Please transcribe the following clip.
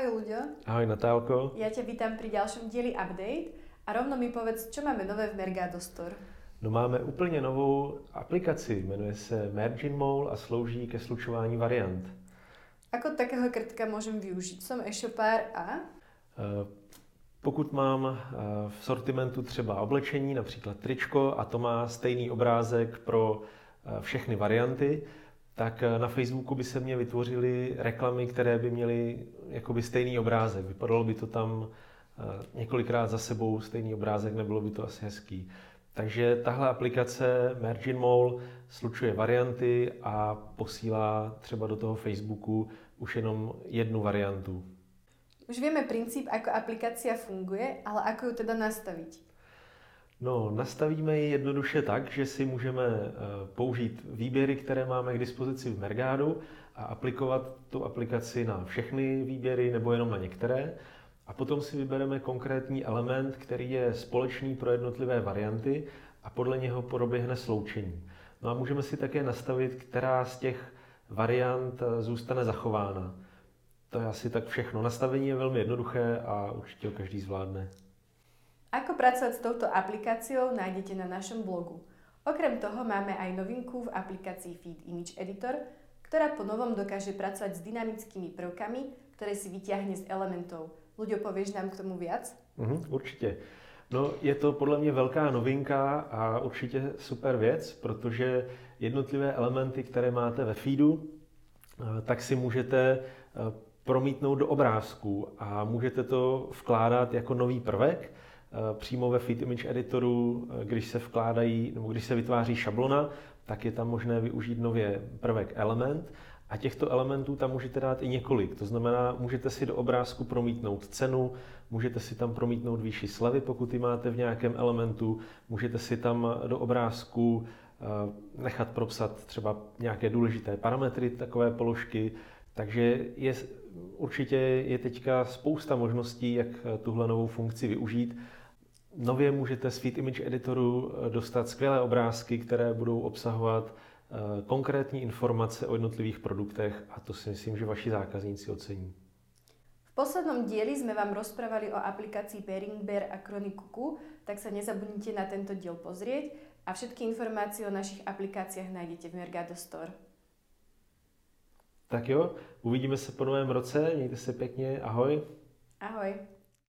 Ahoj Natálko. Ja ťa vítam pri ďalšom dieli Update a rovno mi povedz, čo máme nové v Mergado Store. No máme úplně novou aplikaci, jmenuje se Mergin Mole a slouží ke slučování variant. Ako takého krtka môžem využiť? Som e-shopár a... Eh, Pokud mám eh, v sortimentu třeba oblečení, například tričko, a to má stejný obrázek pro eh, všechny varianty, tak eh, na Facebooku by se mě vytvořily reklamy, které by měly jakoby stejný obrázek. Vypadalo by to tam několikrát za sebou stejný obrázek, nebylo by to asi hezký. Takže tahle aplikace Mergin Mall slučuje varianty a posílá třeba do toho Facebooku už jenom jednu variantu. Už vieme princíp, ako aplikácia funguje, ale ako ju teda nastaviť? No, nastavíme ji jednoduše tak, že si můžeme eh, použít výběry, které máme k dispozici v Mergádu a aplikovat tu aplikaci na všechny výběry nebo jenom na některé. A potom si vybereme konkrétní element, který je společný pro jednotlivé varianty a podle něho proběhne sloučení. No a můžeme si také nastavit, která z těch variant eh, zůstane zachována. To je asi tak všechno. Nastavení je velmi jednoduché a určitě ho každý zvládne. Ako pracovať s touto aplikáciou nájdete na našom blogu. Okrem toho máme aj novinku v aplikácii Feed Image Editor, ktorá po novom dokáže pracovať s dynamickými prvkami, ktoré si vyťahne z elementov. Ľuďo, povieš nám k tomu viac? Mhm, určitě. No, je to podle mě velká novinka a určitě super věc, protože jednotlivé elementy, které máte ve feedu, eh, tak si můžete eh, promítnout do obrázku a můžete to vkládat jako nový prvek přímo ve Fit Image Editoru, eh, když se vkládají, nebo když se vytváří šablona, tak je tam možné využít nově prvek element a těchto elementů tam můžete dát i několik. To znamená, můžete si do obrázku promítnout cenu, můžete si tam promítnout výši slevy, pokud ji máte v nějakém elementu, můžete si tam do obrázku eh, nechat propsat třeba nějaké důležité parametry takové položky, takže je, určitě je teďka spousta možností, jak tuhle novou funkci využít. Nově můžete z Feed Image Editoru eh, dostat skvělé obrázky, které budou obsahovat eh, konkrétní informace o jednotlivých produktech a to si myslím, že vaši zákazníci ocení. V poslednom dieli sme vám rozprávali o aplikácii Pairing Bear a Chronicuku, tak sa nezabudnite na tento diel pozrieť a všetky informácie o našich aplikáciách nájdete v Mergado Store. Tak jo, uvidíme se po novém roce, mějte se pěkně, ahoj. Ahoj.